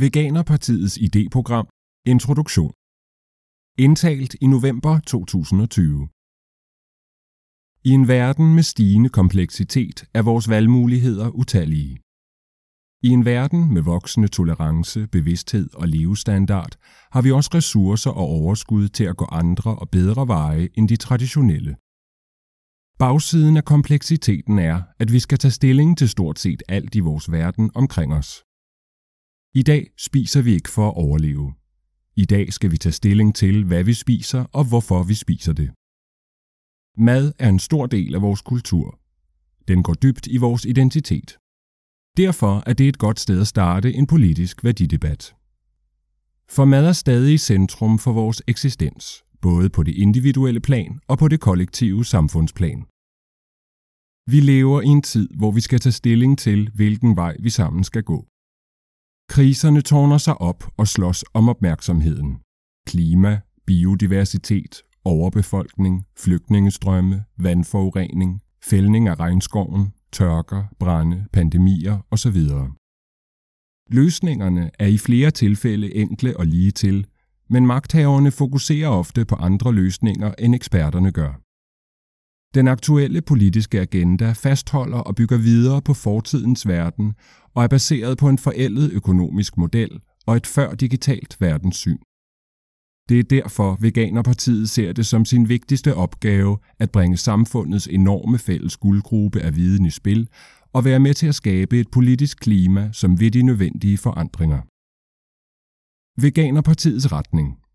Veganerpartiets idéprogram Introduktion Indtalt i november 2020 I en verden med stigende kompleksitet er vores valgmuligheder utallige. I en verden med voksende tolerance, bevidsthed og levestandard har vi også ressourcer og overskud til at gå andre og bedre veje end de traditionelle. Bagsiden af kompleksiteten er, at vi skal tage stilling til stort set alt i vores verden omkring os. I dag spiser vi ikke for at overleve. I dag skal vi tage stilling til, hvad vi spiser og hvorfor vi spiser det. Mad er en stor del af vores kultur. Den går dybt i vores identitet. Derfor er det et godt sted at starte en politisk værdidebat. For mad er stadig i centrum for vores eksistens, både på det individuelle plan og på det kollektive samfundsplan. Vi lever i en tid, hvor vi skal tage stilling til, hvilken vej vi sammen skal gå. Kriserne tårner sig op og slås om opmærksomheden. Klima, biodiversitet, overbefolkning, flygtningestrømme, vandforurening, fældning af regnskoven, tørker, brænde, pandemier osv. Løsningerne er i flere tilfælde enkle og lige til, men magthaverne fokuserer ofte på andre løsninger, end eksperterne gør. Den aktuelle politiske agenda fastholder og bygger videre på fortidens verden og er baseret på en forældet økonomisk model og et før-digitalt verdenssyn. Det er derfor, Veganerpartiet ser det som sin vigtigste opgave at bringe samfundets enorme fælles guldgruppe af viden i spil og være med til at skabe et politisk klima, som vil de nødvendige forandringer. Veganerpartiets retning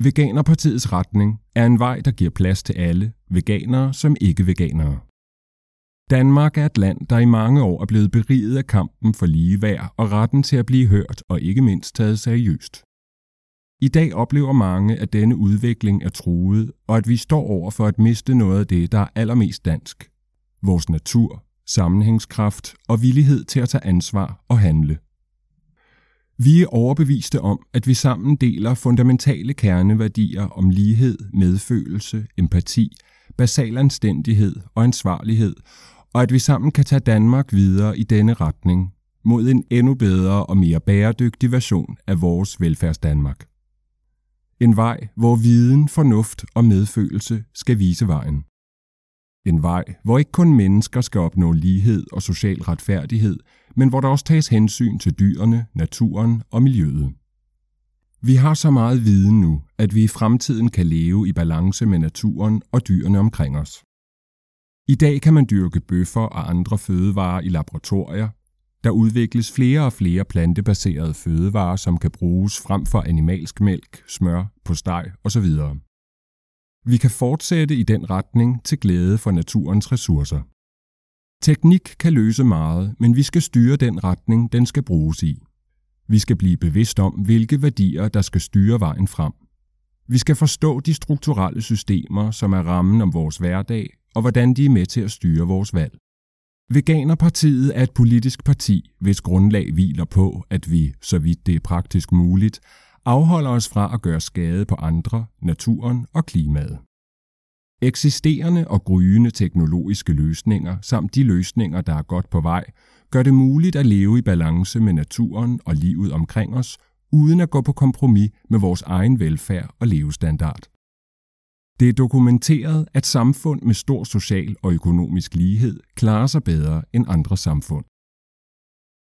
Veganerpartiets retning er en vej, der giver plads til alle, veganere som ikke-veganere. Danmark er et land, der i mange år er blevet beriget af kampen for ligeværd og retten til at blive hørt og ikke mindst taget seriøst. I dag oplever mange, at denne udvikling er truet, og at vi står over for at miste noget af det, der er allermest dansk. Vores natur, sammenhængskraft og villighed til at tage ansvar og handle. Vi er overbeviste om, at vi sammen deler fundamentale kerneværdier om lighed, medfølelse, empati, basal anstændighed og ansvarlighed, og at vi sammen kan tage Danmark videre i denne retning mod en endnu bedre og mere bæredygtig version af vores velfærdsdanmark. En vej, hvor viden, fornuft og medfølelse skal vise vejen. En vej, hvor ikke kun mennesker skal opnå lighed og social retfærdighed, men hvor der også tages hensyn til dyrene, naturen og miljøet. Vi har så meget viden nu, at vi i fremtiden kan leve i balance med naturen og dyrene omkring os. I dag kan man dyrke bøffer og andre fødevarer i laboratorier. Der udvikles flere og flere plantebaserede fødevarer, som kan bruges frem for animalsk mælk, smør, postej osv. Vi kan fortsætte i den retning til glæde for naturens ressourcer. Teknik kan løse meget, men vi skal styre den retning, den skal bruges i. Vi skal blive bevidst om, hvilke værdier, der skal styre vejen frem. Vi skal forstå de strukturelle systemer, som er rammen om vores hverdag, og hvordan de er med til at styre vores valg. Veganerpartiet er et politisk parti, hvis grundlag hviler på, at vi, så vidt det er praktisk muligt, afholder os fra at gøre skade på andre, naturen og klimaet. Eksisterende og gryende teknologiske løsninger samt de løsninger, der er godt på vej, gør det muligt at leve i balance med naturen og livet omkring os, uden at gå på kompromis med vores egen velfærd og levestandard. Det er dokumenteret, at samfund med stor social og økonomisk lighed klarer sig bedre end andre samfund.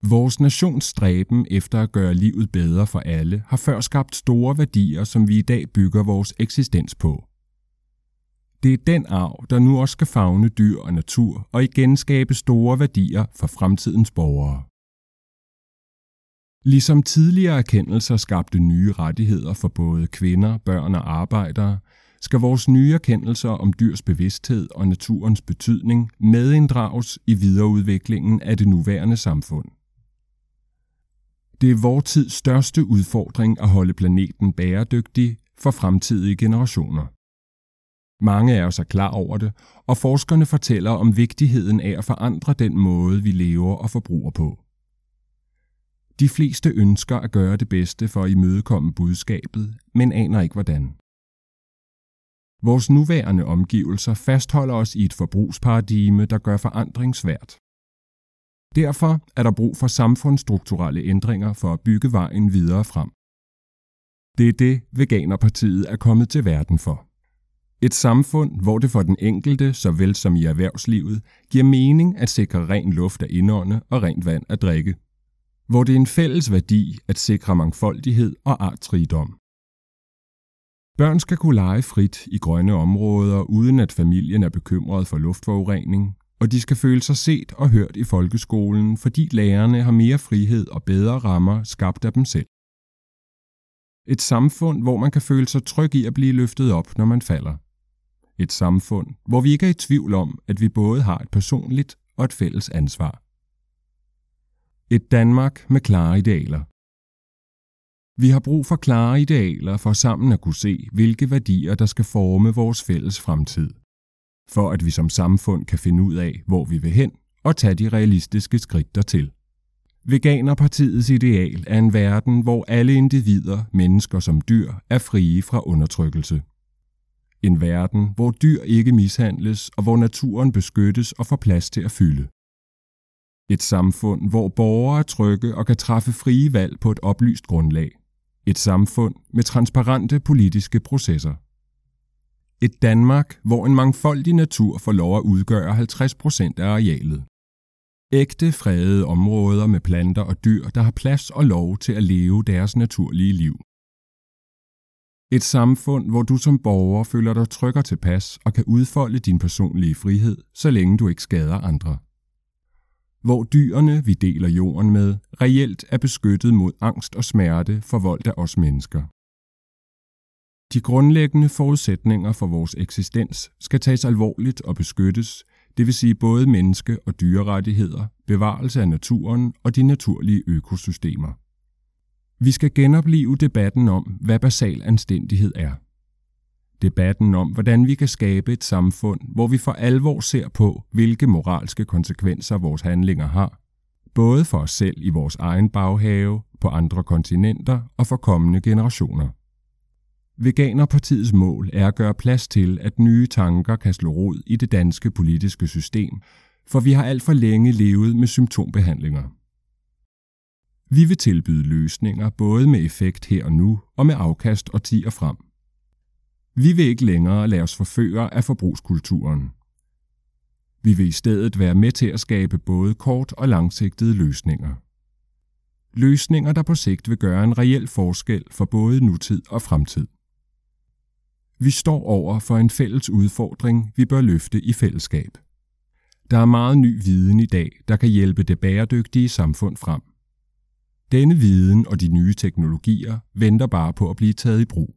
Vores nations stræben efter at gøre livet bedre for alle har før skabt store værdier, som vi i dag bygger vores eksistens på. Det er den arv, der nu også skal fagne dyr og natur og igen skabe store værdier for fremtidens borgere. Ligesom tidligere erkendelser skabte nye rettigheder for både kvinder, børn og arbejdere, skal vores nye erkendelser om dyrs bevidsthed og naturens betydning medinddrages i videreudviklingen af det nuværende samfund. Det er vores tids største udfordring at holde planeten bæredygtig for fremtidige generationer. Mange af os er klar over det, og forskerne fortæller om vigtigheden af at forandre den måde, vi lever og forbruger på. De fleste ønsker at gøre det bedste for at imødekomme budskabet, men aner ikke hvordan. Vores nuværende omgivelser fastholder os i et forbrugsparadigme, der gør forandring svært. Derfor er der brug for samfundsstrukturelle ændringer for at bygge vejen videre frem. Det er det, Veganerpartiet er kommet til verden for. Et samfund, hvor det for den enkelte, såvel som i erhvervslivet, giver mening at sikre ren luft at indånde og rent vand at drikke. Hvor det er en fælles værdi at sikre mangfoldighed og artrigdom. Børn skal kunne lege frit i grønne områder, uden at familien er bekymret for luftforurening, og de skal føle sig set og hørt i folkeskolen, fordi lærerne har mere frihed og bedre rammer skabt af dem selv. Et samfund, hvor man kan føle sig tryg i at blive løftet op, når man falder. Et samfund, hvor vi ikke er i tvivl om, at vi både har et personligt og et fælles ansvar. Et Danmark med klare idealer. Vi har brug for klare idealer for sammen at kunne se, hvilke værdier, der skal forme vores fælles fremtid. For at vi som samfund kan finde ud af, hvor vi vil hen, og tage de realistiske skridt dertil. Veganerpartiets ideal er en verden, hvor alle individer, mennesker som dyr, er frie fra undertrykkelse. En verden, hvor dyr ikke mishandles, og hvor naturen beskyttes og får plads til at fylde. Et samfund, hvor borgere er trygge og kan træffe frie valg på et oplyst grundlag. Et samfund med transparente politiske processer. Et Danmark, hvor en mangfoldig natur får lov at udgøre 50 procent af arealet. Ægte fredede områder med planter og dyr, der har plads og lov til at leve deres naturlige liv. Et samfund, hvor du som borger føler dig tryg og tilpas og kan udfolde din personlige frihed, så længe du ikke skader andre. Hvor dyrene, vi deler jorden med, reelt er beskyttet mod angst og smerte forvoldt af os mennesker. De grundlæggende forudsætninger for vores eksistens skal tages alvorligt og beskyttes, det vil sige både menneske- og dyrerettigheder, bevarelse af naturen og de naturlige økosystemer. Vi skal genopleve debatten om, hvad basal anstændighed er. Debatten om, hvordan vi kan skabe et samfund, hvor vi for alvor ser på, hvilke moralske konsekvenser vores handlinger har, både for os selv i vores egen baghave, på andre kontinenter og for kommende generationer. Veganerpartiets mål er at gøre plads til, at nye tanker kan slå rod i det danske politiske system, for vi har alt for længe levet med symptombehandlinger. Vi vil tilbyde løsninger både med effekt her og nu og med afkast og tiger frem. Vi vil ikke længere lade os forføre af forbrugskulturen. Vi vil i stedet være med til at skabe både kort- og langsigtede løsninger. Løsninger, der på sigt vil gøre en reel forskel for både nutid og fremtid. Vi står over for en fælles udfordring, vi bør løfte i fællesskab. Der er meget ny viden i dag, der kan hjælpe det bæredygtige samfund frem. Denne viden og de nye teknologier venter bare på at blive taget i brug.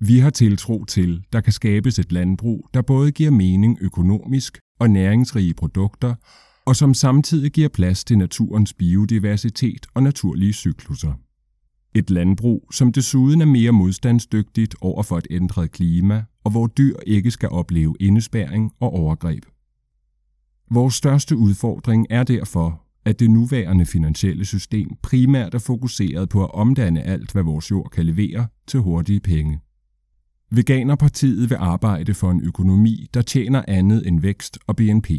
Vi har tiltro til, der kan skabes et landbrug, der både giver mening økonomisk og næringsrige produkter, og som samtidig giver plads til naturens biodiversitet og naturlige cykluser. Et landbrug, som desuden er mere modstandsdygtigt over for et ændret klima, og hvor dyr ikke skal opleve indespæring og overgreb. Vores største udfordring er derfor, at det nuværende finansielle system primært er fokuseret på at omdanne alt, hvad vores jord kan levere, til hurtige penge. Veganerpartiet vil arbejde for en økonomi, der tjener andet end vækst og BNP.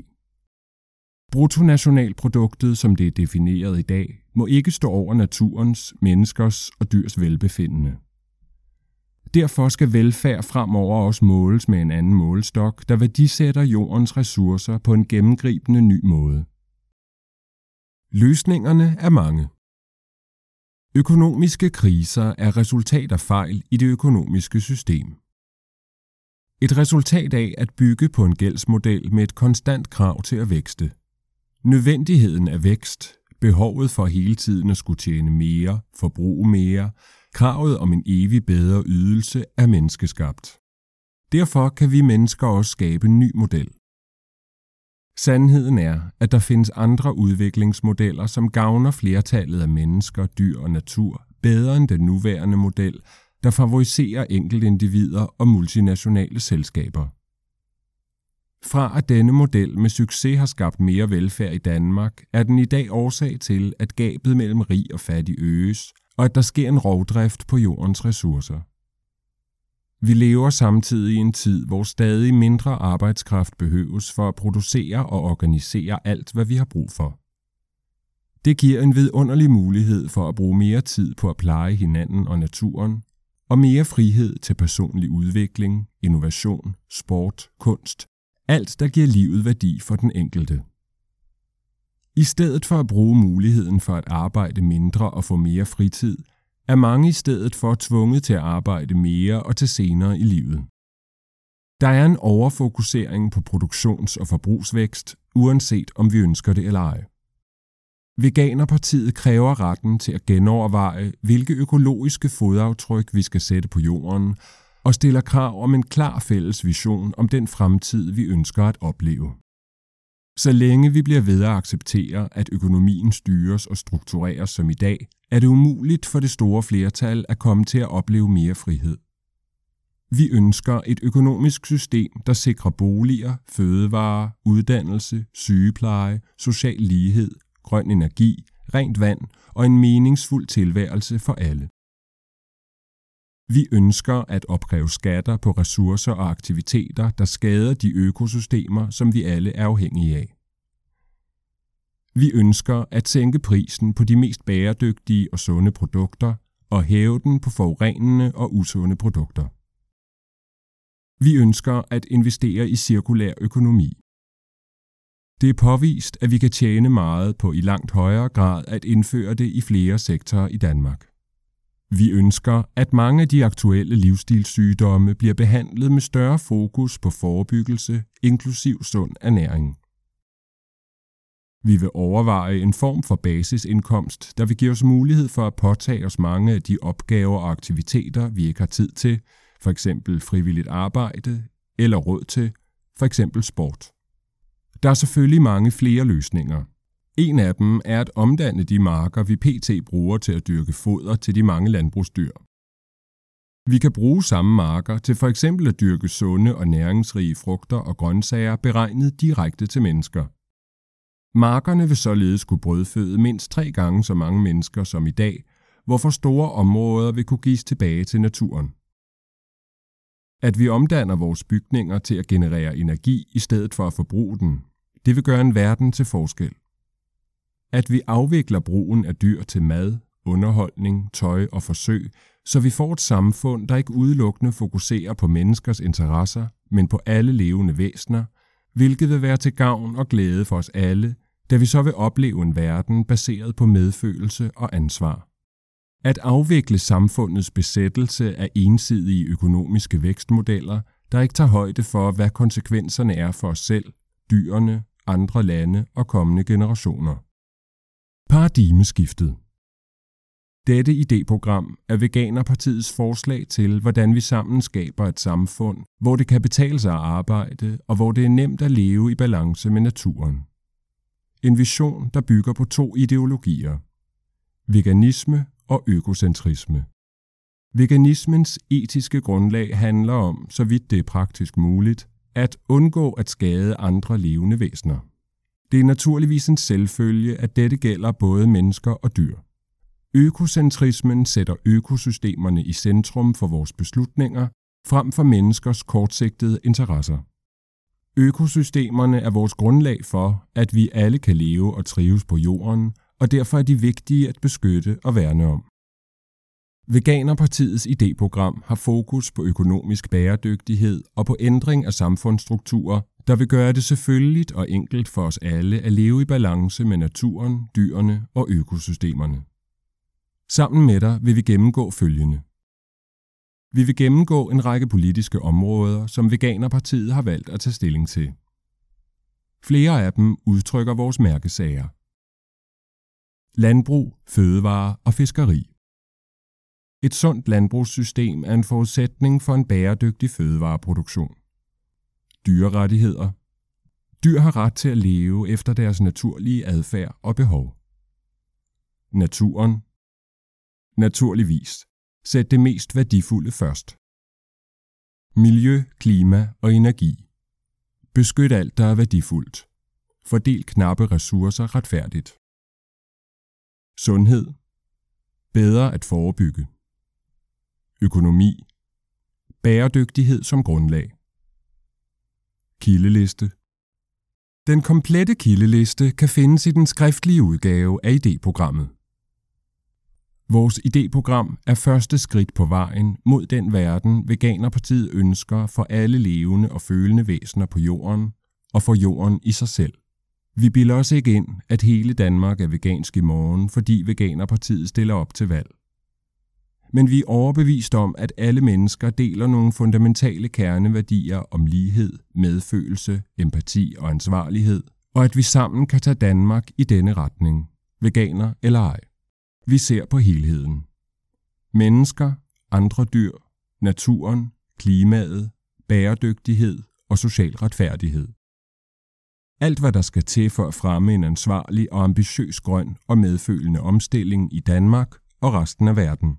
Bruttonationalproduktet, som det er defineret i dag, må ikke stå over naturens, menneskers og dyrs velbefindende. Derfor skal velfærd fremover også måles med en anden målestok, der værdisætter jordens ressourcer på en gennemgribende ny måde. Løsningerne er mange. Økonomiske kriser er resultat af fejl i det økonomiske system. Et resultat af at bygge på en gældsmodel med et konstant krav til at vækste. Nødvendigheden af vækst, behovet for hele tiden at skulle tjene mere, forbruge mere, kravet om en evig bedre ydelse er menneskeskabt. Derfor kan vi mennesker også skabe en ny model. Sandheden er, at der findes andre udviklingsmodeller, som gavner flertallet af mennesker, dyr og natur bedre end den nuværende model, der favoriserer enkeltindivider og multinationale selskaber. Fra at denne model med succes har skabt mere velfærd i Danmark, er den i dag årsag til, at gabet mellem rig og fattig øges, og at der sker en rovdrift på jordens ressourcer. Vi lever samtidig i en tid, hvor stadig mindre arbejdskraft behøves for at producere og organisere alt, hvad vi har brug for. Det giver en vidunderlig mulighed for at bruge mere tid på at pleje hinanden og naturen, og mere frihed til personlig udvikling, innovation, sport, kunst, alt der giver livet værdi for den enkelte. I stedet for at bruge muligheden for at arbejde mindre og få mere fritid, er mange i stedet for tvunget til at arbejde mere og til senere i livet. Der er en overfokusering på produktions- og forbrugsvækst, uanset om vi ønsker det eller ej. Veganerpartiet kræver retten til at genoverveje, hvilke økologiske fodaftryk vi skal sætte på jorden, og stiller krav om en klar fælles vision om den fremtid, vi ønsker at opleve. Så længe vi bliver ved at acceptere, at økonomien styres og struktureres som i dag, er det umuligt for det store flertal at komme til at opleve mere frihed. Vi ønsker et økonomisk system, der sikrer boliger, fødevarer, uddannelse, sygepleje, social lighed, grøn energi, rent vand og en meningsfuld tilværelse for alle. Vi ønsker at opkræve skatter på ressourcer og aktiviteter, der skader de økosystemer, som vi alle er afhængige af. Vi ønsker at sænke prisen på de mest bæredygtige og sunde produkter og hæve den på forurenende og usunde produkter. Vi ønsker at investere i cirkulær økonomi. Det er påvist, at vi kan tjene meget på i langt højere grad at indføre det i flere sektorer i Danmark. Vi ønsker, at mange af de aktuelle livsstilssygdomme bliver behandlet med større fokus på forebyggelse, inklusiv sund ernæring. Vi vil overveje en form for basisindkomst, der vil give os mulighed for at påtage os mange af de opgaver og aktiviteter, vi ikke har tid til, f.eks. frivilligt arbejde eller råd til, f.eks. sport. Der er selvfølgelig mange flere løsninger. En af dem er at omdanne de marker, vi pt. bruger til at dyrke foder til de mange landbrugsdyr. Vi kan bruge samme marker til for eksempel at dyrke sunde og næringsrige frugter og grøntsager beregnet direkte til mennesker. Markerne vil således kunne brødføde mindst tre gange så mange mennesker som i dag, hvorfor store områder vil kunne gives tilbage til naturen. At vi omdanner vores bygninger til at generere energi i stedet for at forbruge den, det vil gøre en verden til forskel. At vi afvikler brugen af dyr til mad, underholdning, tøj og forsøg, så vi får et samfund, der ikke udelukkende fokuserer på menneskers interesser, men på alle levende væsener, hvilket vil være til gavn og glæde for os alle, da vi så vil opleve en verden baseret på medfølelse og ansvar. At afvikle samfundets besættelse af ensidige økonomiske vækstmodeller, der ikke tager højde for, hvad konsekvenserne er for os selv, dyrene, andre lande og kommende generationer. Paradigmeskiftet Dette idéprogram er Veganerpartiets forslag til, hvordan vi sammen skaber et samfund, hvor det kan betale sig at arbejde, og hvor det er nemt at leve i balance med naturen. En vision, der bygger på to ideologier. Veganisme og økocentrisme. Veganismens etiske grundlag handler om, så vidt det er praktisk muligt, at undgå at skade andre levende væsener. Det er naturligvis en selvfølge, at dette gælder både mennesker og dyr. Økocentrismen sætter økosystemerne i centrum for vores beslutninger, frem for menneskers kortsigtede interesser. Økosystemerne er vores grundlag for, at vi alle kan leve og trives på jorden, og derfor er de vigtige at beskytte og værne om. Veganerpartiets idéprogram har fokus på økonomisk bæredygtighed og på ændring af samfundsstrukturer, der vil gøre det selvfølgeligt og enkelt for os alle at leve i balance med naturen, dyrene og økosystemerne. Sammen med dig vil vi gennemgå følgende. Vi vil gennemgå en række politiske områder, som Veganerpartiet har valgt at tage stilling til. Flere af dem udtrykker vores mærkesager. Landbrug, fødevare og fiskeri. Et sundt landbrugssystem er en forudsætning for en bæredygtig fødevareproduktion. Dyrerettigheder. Dyr har ret til at leve efter deres naturlige adfærd og behov. Naturen. Naturligvis. Sæt det mest værdifulde først. Miljø, klima og energi. Beskyt alt, der er værdifuldt. Fordel knappe ressourcer retfærdigt. Sundhed. Bedre at forebygge. Økonomi. Bæredygtighed som grundlag. Kildeliste Den komplette kildeliste kan findes i den skriftlige udgave af idéprogrammet. Vores idéprogram er første skridt på vejen mod den verden, Veganerpartiet ønsker for alle levende og følende væsener på jorden og for jorden i sig selv. Vi bilder os ikke ind, at hele Danmark er vegansk i morgen, fordi Veganerpartiet stiller op til valg. Men vi er overbevist om, at alle mennesker deler nogle fundamentale kerneværdier om lighed, medfølelse, empati og ansvarlighed, og at vi sammen kan tage Danmark i denne retning, veganer eller ej. Vi ser på helheden. Mennesker, andre dyr, naturen, klimaet, bæredygtighed og social retfærdighed. Alt hvad der skal til for at fremme en ansvarlig og ambitiøs grøn og medfølende omstilling i Danmark og resten af verden.